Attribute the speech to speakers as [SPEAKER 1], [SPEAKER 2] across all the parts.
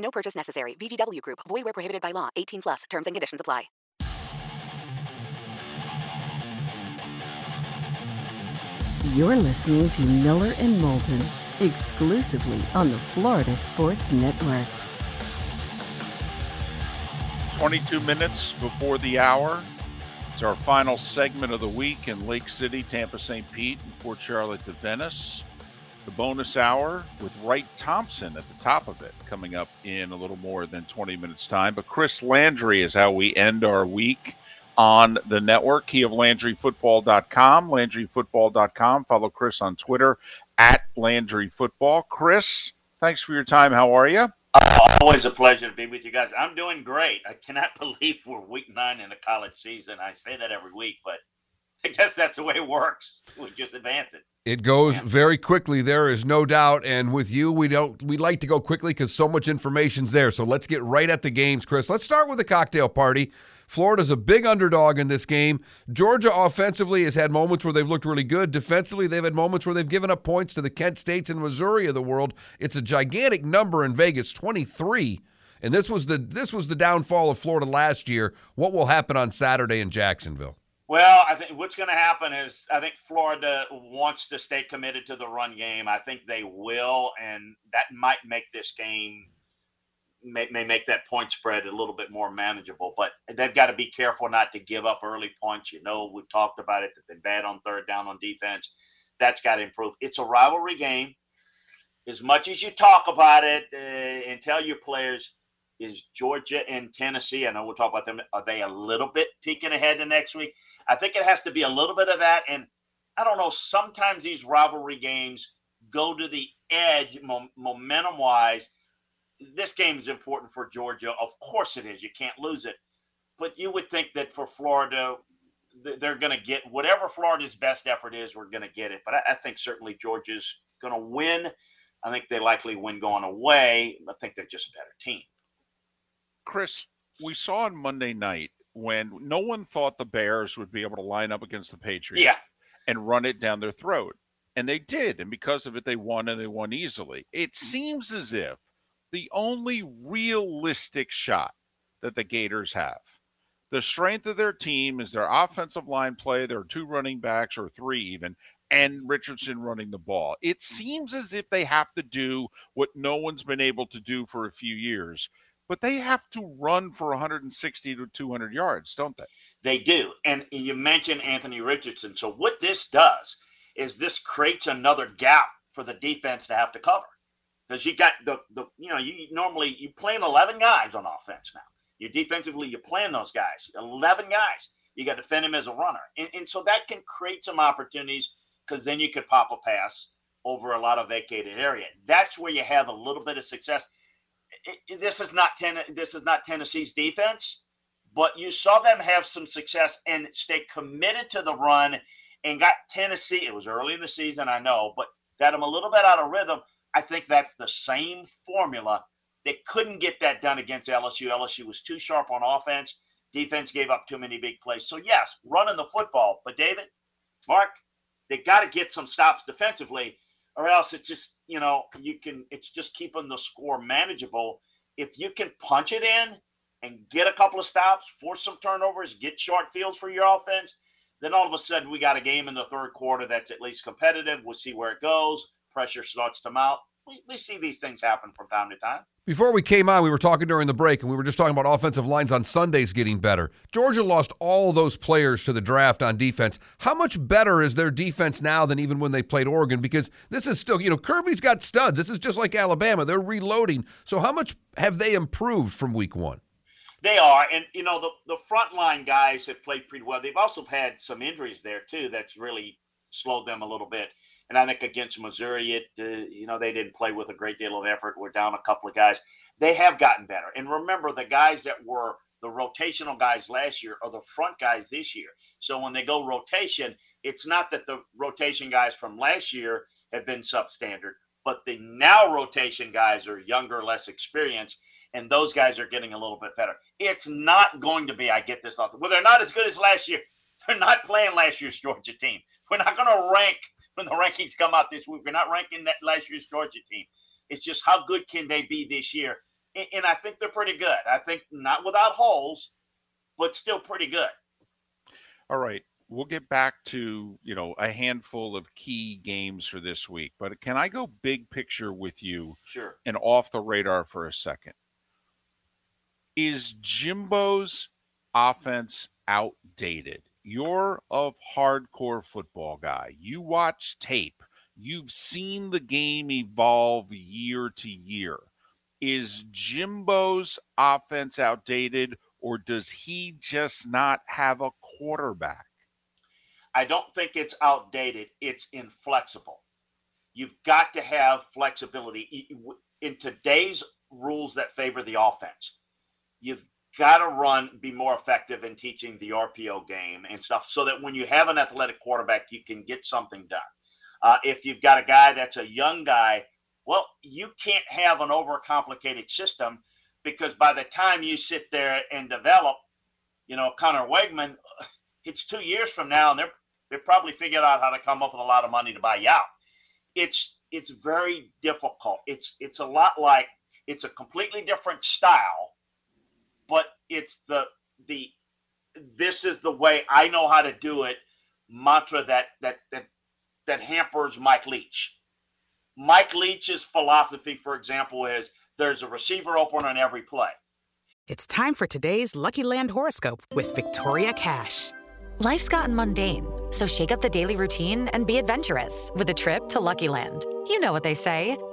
[SPEAKER 1] No purchase necessary. VGW Group. Void where prohibited by law. 18 plus. Terms and conditions apply.
[SPEAKER 2] You're listening to Miller and Moulton exclusively on the Florida Sports Network.
[SPEAKER 3] 22 minutes before the hour. It's our final segment of the week in Lake City, Tampa, St. Pete, and Port Charlotte to Venice. The bonus hour with Wright Thompson at the top of it coming up in a little more than 20 minutes' time. But Chris Landry is how we end our week on the network. He of LandryFootball.com, LandryFootball.com. Follow Chris on Twitter at LandryFootball. Chris, thanks for your time. How are you?
[SPEAKER 4] Always a pleasure to be with you guys. I'm doing great. I cannot believe we're week nine in the college season. I say that every week, but I guess that's the way it works. We just advance it.
[SPEAKER 5] It goes yeah. very quickly. There is no doubt. And with you, we don't. We like to go quickly because so much information's there. So let's get right at the games, Chris. Let's start with the cocktail party. Florida's a big underdog in this game. Georgia offensively has had moments where they've looked really good. Defensively, they've had moments where they've given up points to the Kent States and Missouri of the world. It's a gigantic number in Vegas, 23. And this was the this was the downfall of Florida last year. What will happen on Saturday in Jacksonville?
[SPEAKER 4] Well, I think what's going to happen is I think Florida wants to stay committed to the run game. I think they will, and that might make this game may, may make that point spread a little bit more manageable. But they've got to be careful not to give up early points. You know, we've talked about it that they're bad on third down on defense. That's got to improve. It's a rivalry game. As much as you talk about it uh, and tell your players, is Georgia and Tennessee, I know we'll talk about them, are they a little bit peeking ahead to next week? I think it has to be a little bit of that. And I don't know, sometimes these rivalry games go to the edge momentum wise this game is important for Georgia. Of course it is. You can't lose it. But you would think that for Florida, they're going to get whatever Florida's best effort is, we're going to get it. But I, think certainly Georgia's going to win. I think they likely win going away. I think they're just a better team.
[SPEAKER 3] Chris, we saw on Monday night when no one thought the Bears would be able to line up against the Patriots
[SPEAKER 4] yeah.
[SPEAKER 3] and run it down their throat. And they did. And because of it, they won and they won easily. It mm. seems as if the only realistic shot that the Gators have. The strength of their team is their offensive line play, their two running backs, or three even, and Richardson running the ball. It mm. seems as if they have to do what no one's been able to do for a few years, but they have to run for 160 to 200 yards, don't they?
[SPEAKER 4] They do. And you mentioned Anthony Richardson. So, what this does is this creates another gap for the defense to have to cover because you got the the you know you normally you playing eleven guys on offense now. You defensively you're playing those guys, eleven guys. You got to defend him as a runner, and, and so that can create some opportunities because then you could pop a pass over a lot of vacated area. That's where you have a little bit of success. It, this is not ten, this is not Tennessee's defense, but you saw them have some success and stay committed to the run and got Tennessee. It was early in the season, I know, but got them a little bit out of rhythm. I think that's the same formula. They couldn't get that done against LSU. LSU was too sharp on offense. Defense gave up too many big plays. So, yes, running the football. But, David, Mark, they got to get some stops defensively, or else it's just, you know, you can, it's just keeping the score manageable. If you can punch it in and get a couple of stops, force some turnovers, get short fields for your offense, then all of a sudden we got a game in the third quarter that's at least competitive. We'll see where it goes pressure starts to mount, we, we see these things happen from time to time.
[SPEAKER 5] Before we came on, we were talking during the break, and we were just talking about offensive lines on Sundays getting better. Georgia lost all those players to the draft on defense. How much better is their defense now than even when they played Oregon? Because this is still, you know, Kirby's got studs. This is just like Alabama. They're reloading. So how much have they improved from week one?
[SPEAKER 4] They are, and you know the the frontline guys have played pretty well. They've also had some injuries there too. That's really slowed them a little bit. And I think against Missouri, it uh, you know they didn't play with a great deal of effort. We're down a couple of guys. They have gotten better. And remember, the guys that were the rotational guys last year are the front guys this year. So when they go rotation, it's not that the rotation guys from last year have been substandard, but the now rotation guys are younger, less experienced, and those guys are getting a little bit better. It's not going to be. I get this off. Well, they're not as good as last year. They're not playing last year's Georgia team. We're not going to rank when the rankings come out this week. We're not ranking that last year's Georgia team. It's just how good can they be this year? And, and I think they're pretty good. I think not without holes, but still pretty good.
[SPEAKER 3] All right. We'll get back to, you know, a handful of key games for this week. But can I go big picture with you?
[SPEAKER 4] Sure.
[SPEAKER 3] And off the radar for a second. Is Jimbo's offense outdated? You're a hardcore football guy. You watch tape. You've seen the game evolve year to year. Is Jimbo's offense outdated or does he just not have a quarterback?
[SPEAKER 4] I don't think it's outdated. It's inflexible. You've got to have flexibility in today's rules that favor the offense. You've got to run, be more effective in teaching the RPO game and stuff so that when you have an athletic quarterback, you can get something done. Uh, if you've got a guy that's a young guy, well, you can't have an overcomplicated system because by the time you sit there and develop, you know, Conner Weigman, it's two years from now, and they're they probably figured out how to come up with a lot of money to buy you out. It's it's very difficult. It's it's a lot like it's a completely different style but it's the the this is the way I know how to do it mantra that that that that hampers Mike Leach. Mike Leach's philosophy, for example, is there's a receiver open on every play.
[SPEAKER 6] It's time for today's Lucky Land horoscope with Victoria Cash.
[SPEAKER 7] Life's gotten mundane, so shake up the daily routine and be adventurous with a trip to Lucky Land. You know what they say.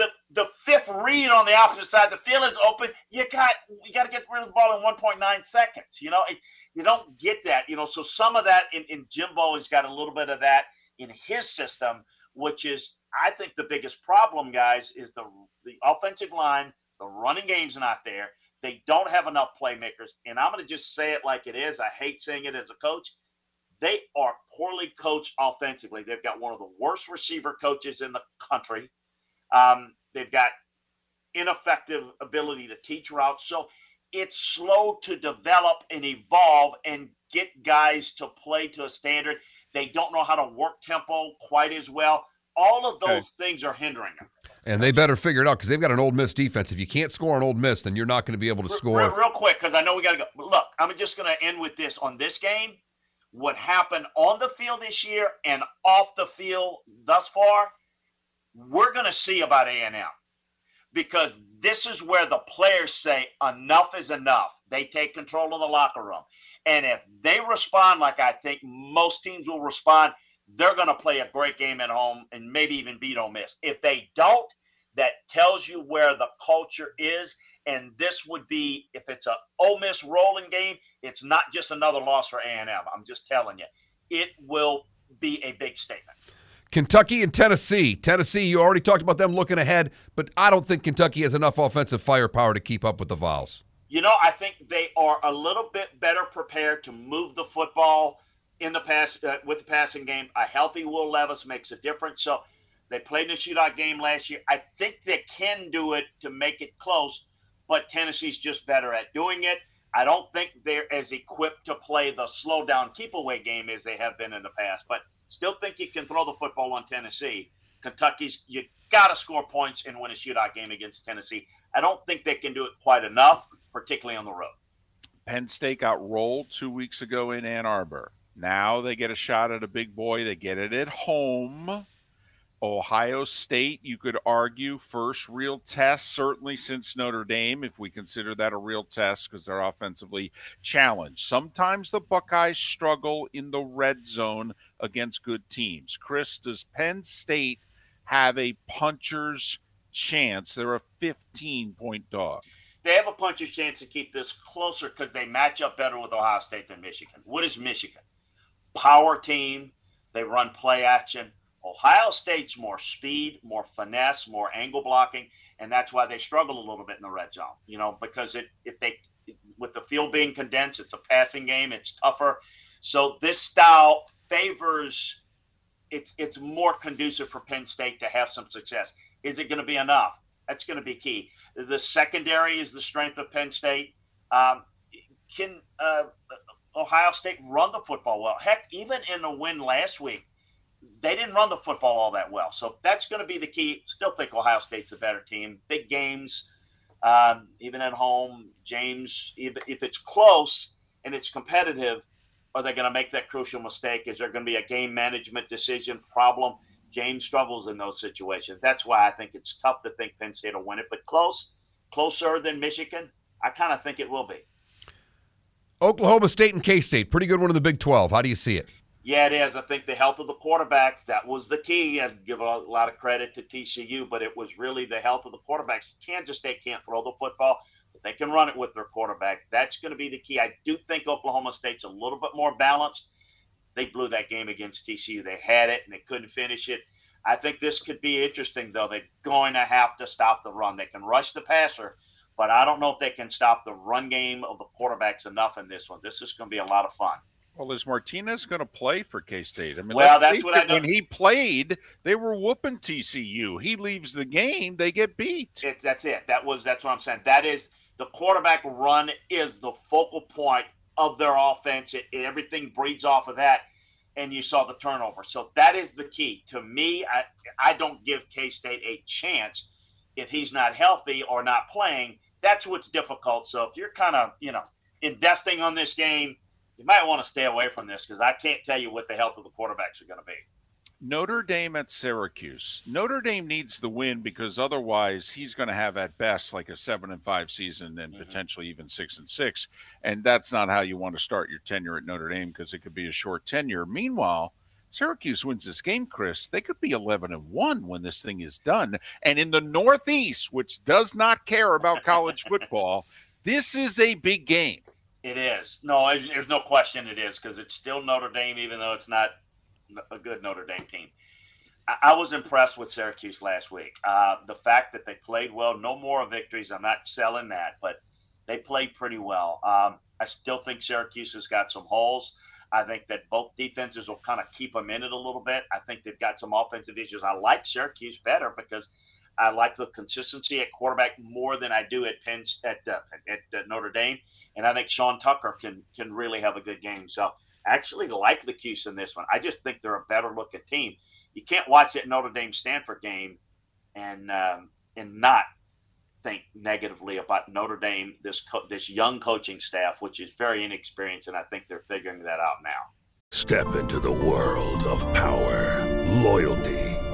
[SPEAKER 4] the the fifth read on the opposite side, the field is open. You got you got to get rid of the ball in 1.9 seconds. You know, you don't get that. You know, so some of that in, in Jimbo has got a little bit of that in his system, which is I think the biggest problem, guys, is the the offensive line. The running game's not there. They don't have enough playmakers, and I'm going to just say it like it is. I hate saying it as a coach. They are poorly coached offensively. They've got one of the worst receiver coaches in the country um, they've got ineffective ability to teach routes. So it's slow to develop and evolve and get guys to play to a standard. They don't know how to work tempo quite as well. All of those okay. things are hindering them.
[SPEAKER 5] And they better figure it out because they've got an Ole Miss defense. If you can't score an Ole Miss, then you're not going to be able to score.
[SPEAKER 4] Real, real quick, because I know we got to go. But look, I'm just going to end with this on this game. What happened on the field this year and off the field thus far we're going to see about A&M because this is where the players say enough is enough. They take control of the locker room. And if they respond like I think most teams will respond, they're going to play a great game at home and maybe even beat Ole Miss. If they don't, that tells you where the culture is. And this would be, if it's a Ole Miss rolling game, it's not just another loss for A&M. I'm just telling you, it will be a big statement.
[SPEAKER 5] Kentucky and Tennessee. Tennessee, you already talked about them looking ahead, but I don't think Kentucky has enough offensive firepower to keep up with the Vols.
[SPEAKER 4] You know, I think they are a little bit better prepared to move the football in the pass uh, with the passing game. A healthy Will Levis makes a difference. So they played in a shootout game last year. I think they can do it to make it close, but Tennessee's just better at doing it. I don't think they're as equipped to play the slow down, keep away game as they have been in the past, but still think you can throw the football on Tennessee. Kentucky's, you got to score points and win a shootout game against Tennessee. I don't think they can do it quite enough, particularly on the road.
[SPEAKER 3] Penn State got rolled two weeks ago in Ann Arbor. Now they get a shot at a big boy. They get it at home. Ohio State, you could argue, first real test, certainly since Notre Dame, if we consider that a real test because they're offensively challenged. Sometimes the Buckeyes struggle in the red zone against good teams. Chris, does Penn State have a puncher's chance? They're a 15 point dog.
[SPEAKER 4] They have a puncher's chance to keep this closer because they match up better with Ohio State than Michigan. What is Michigan? Power team. They run play action Ohio State's more speed, more finesse, more angle blocking, and that's why they struggle a little bit in the red zone. You know, because it if they with the field being condensed, it's a passing game, it's tougher. So this style favors it's it's more conducive for Penn State to have some success. Is it going to be enough? That's going to be key. The secondary is the strength of Penn State. Um, can uh, Ohio State run the football well? Heck, even in the win last week, they didn't run the football all that well. So that's going to be the key. Still think Ohio State's a better team. Big games, um, even at home. James, if, if it's close and it's competitive, are they going to make that crucial mistake? Is there going to be a game management decision problem? James struggles in those situations. That's why I think it's tough to think Penn State will win it, but close, closer than Michigan. I kind of think it will be.
[SPEAKER 5] Oklahoma State and K State, pretty good one in the Big 12. How do you see it?
[SPEAKER 4] Yeah, it is. I think the health of the quarterbacks, that was the key. I give a lot of credit to TCU, but it was really the health of the quarterbacks. Kansas State can't throw the football, but they can run it with their quarterback. That's going to be the key. I do think Oklahoma State's a little bit more balanced. They blew that game against TCU. They had it and they couldn't finish it. I think this could be interesting, though. They're going to have to stop the run. They can rush the passer, but I don't know if they can stop the run game of the quarterbacks enough in this one. This is going to be a lot of fun.
[SPEAKER 3] Well, is Martinez going to play for K State? I mean,
[SPEAKER 4] well, that's what I
[SPEAKER 3] know. When he played, they were whooping TCU. He leaves the game, they get beat.
[SPEAKER 4] It, that's it. That was that's what I'm saying. That is the quarterback run is the focal point of their offense. It, everything breeds off of that, and you saw the turnover. So that is the key to me. I I don't give K State a chance if he's not healthy or not playing. That's what's difficult. So if you're kind of you know investing on this game you might want to stay away from this because I can't tell you what the health of the quarterbacks are going to be.
[SPEAKER 3] Notre Dame at Syracuse. Notre Dame needs the win because otherwise he's going to have at best like a seven and five season and mm-hmm. potentially even six and six. And that's not how you want to start your tenure at Notre Dame because it could be a short tenure. Meanwhile, Syracuse wins this game, Chris. They could be 11 and 1 when this thing is done. And in the Northeast, which does not care about college football, this is a big game.
[SPEAKER 4] It is. No, there's no question it is because it's still Notre Dame, even though it's not a good Notre Dame team. I, was impressed with Syracuse last week. Uh, the fact that they played well, no more victories. I'm not selling that, but they played pretty well. Um, I still think Syracuse has got some holes. I think that both defenses will kind of keep them in it a little bit. I think they've got some offensive issues. I like Syracuse better because – I like the consistency at quarterback more than I do at Penn at uh, at, at Notre Dame, and I think Sean Tucker can can really have a good game. So I actually like the Cuse in this one. I just think they're a better looking team. You can't watch that Notre Dame Stanford game and um, and not think negatively about Notre Dame this co- this young coaching staff, which is very inexperienced, and I think they're figuring that out now.
[SPEAKER 8] Step into the world of power, loyalty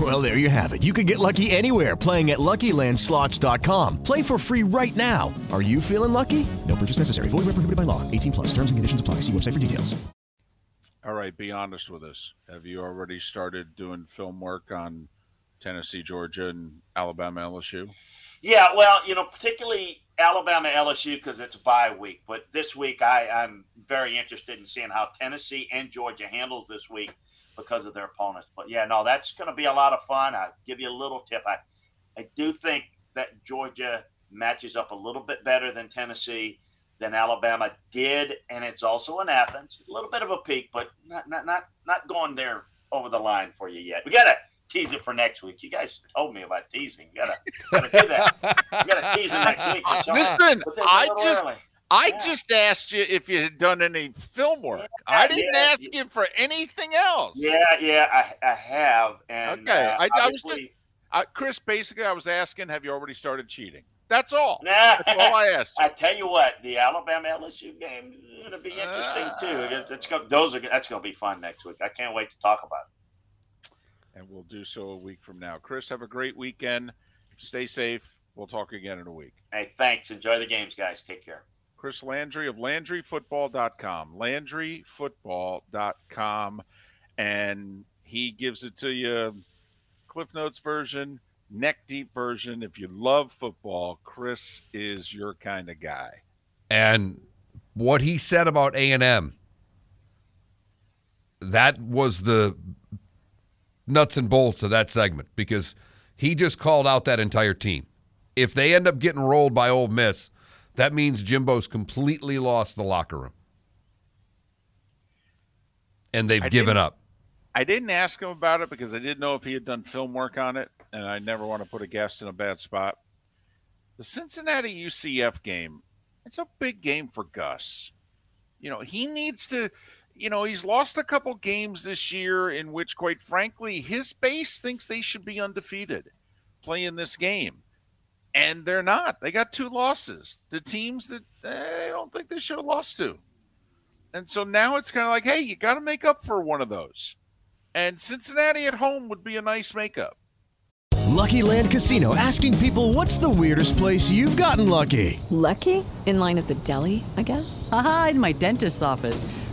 [SPEAKER 9] Well, there you have it. You can get lucky anywhere playing at LuckyLandSlots.com. Play for free right now. Are you feeling lucky? No purchase necessary. Void where prohibited by law. 18 plus. Terms and conditions apply. See website for details.
[SPEAKER 3] All right, be honest with us. Have you already started doing film work on Tennessee, Georgia, and Alabama, LSU?
[SPEAKER 4] Yeah, well, you know, particularly Alabama, LSU because it's bye week. But this week, I, I'm very interested in seeing how Tennessee and Georgia handles this week because of their opponents. But yeah, no, that's going to be a lot of fun. I'll give you a little tip. I, I do think that Georgia matches up a little bit better than Tennessee than Alabama did, and it's also in Athens. A little bit of a peek, but not not not not going there over the line for you yet. We got to tease it for next week. You guys told me about teasing. You gotta, gotta do that. You gotta tease it next week.
[SPEAKER 3] Listen, I just early. I yeah. just asked you if you had done any film work. Yeah, I didn't yeah, ask you for anything else.
[SPEAKER 4] Yeah, yeah, I, I have. And
[SPEAKER 3] okay,
[SPEAKER 4] uh,
[SPEAKER 3] I, I, was just, uh, Chris. Basically, I was asking, have you already started cheating? That's all. That's all I asked.
[SPEAKER 4] You. I tell you what, the Alabama LSU game is going to be interesting uh, too. It's, those are that's going to be fun next week. I can't wait to talk about it.
[SPEAKER 3] And we'll do so a week from now. Chris, have a great weekend. Stay safe. We'll talk again in a week.
[SPEAKER 4] Hey, thanks. Enjoy the games, guys. Take care.
[SPEAKER 3] Chris Landry of LandryFootball.com. LandryFootball.com. And he gives it to you Cliff Notes version, neck deep version. If you love football, Chris is your kind of guy.
[SPEAKER 5] And what he said about A&M, that was the nuts and bolts of that segment because he just called out that entire team. If they end up getting rolled by Ole Miss – that means Jimbo's completely lost the locker room. And they've
[SPEAKER 3] I
[SPEAKER 5] given up.
[SPEAKER 3] I didn't ask him about it because I didn't know if he had done film work on it, and I never want to put a guest in a bad spot. The Cincinnati UCF game, it's a big game for Gus. You know, he needs to, you know, he's lost a couple games this year in which, quite frankly, his base thinks they should be undefeated playing this game and they're not. They got two losses to teams that eh, they don't think they should have lost to. And so now it's kind of like, hey, you got to make up for one of those. And Cincinnati at home would be a nice makeup.
[SPEAKER 9] Lucky Land Casino asking people what's the weirdest place you've gotten lucky?
[SPEAKER 10] Lucky? In line at the deli, I guess?
[SPEAKER 11] Aha, in my dentist's office.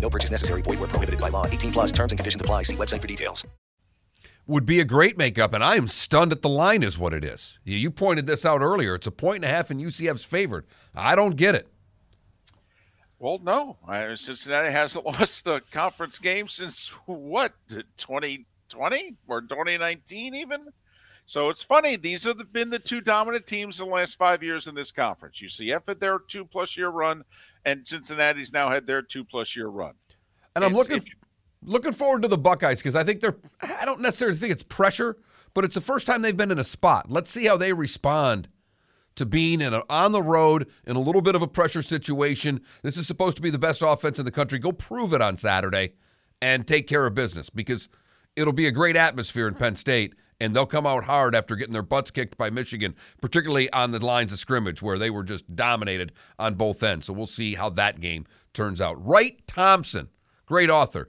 [SPEAKER 12] No purchase necessary. Void where prohibited by law. 18 plus terms and conditions apply. See website for details.
[SPEAKER 5] Would be a great makeup, and I am stunned at the line is what it is. You pointed this out earlier. It's a point and a half in UCF's favored. I don't get it.
[SPEAKER 3] Well, no. Cincinnati hasn't lost a conference game since what, 2020 or 2019 even? So it's funny. These have been the two dominant teams in the last five years in this conference. UCF had their two plus year run, and Cincinnati's now had their two plus year run.
[SPEAKER 5] And I'm looking looking forward to the Buckeyes because I think they're. I don't necessarily think it's pressure, but it's the first time they've been in a spot. Let's see how they respond to being in a, on the road in a little bit of a pressure situation. This is supposed to be the best offense in the country. Go prove it on Saturday and take care of business because it'll be a great atmosphere in Penn State and they'll come out hard after getting their butts kicked by Michigan, particularly on the lines of scrimmage where they were just dominated on both ends. So we'll see how that game turns out. Wright Thompson, great author.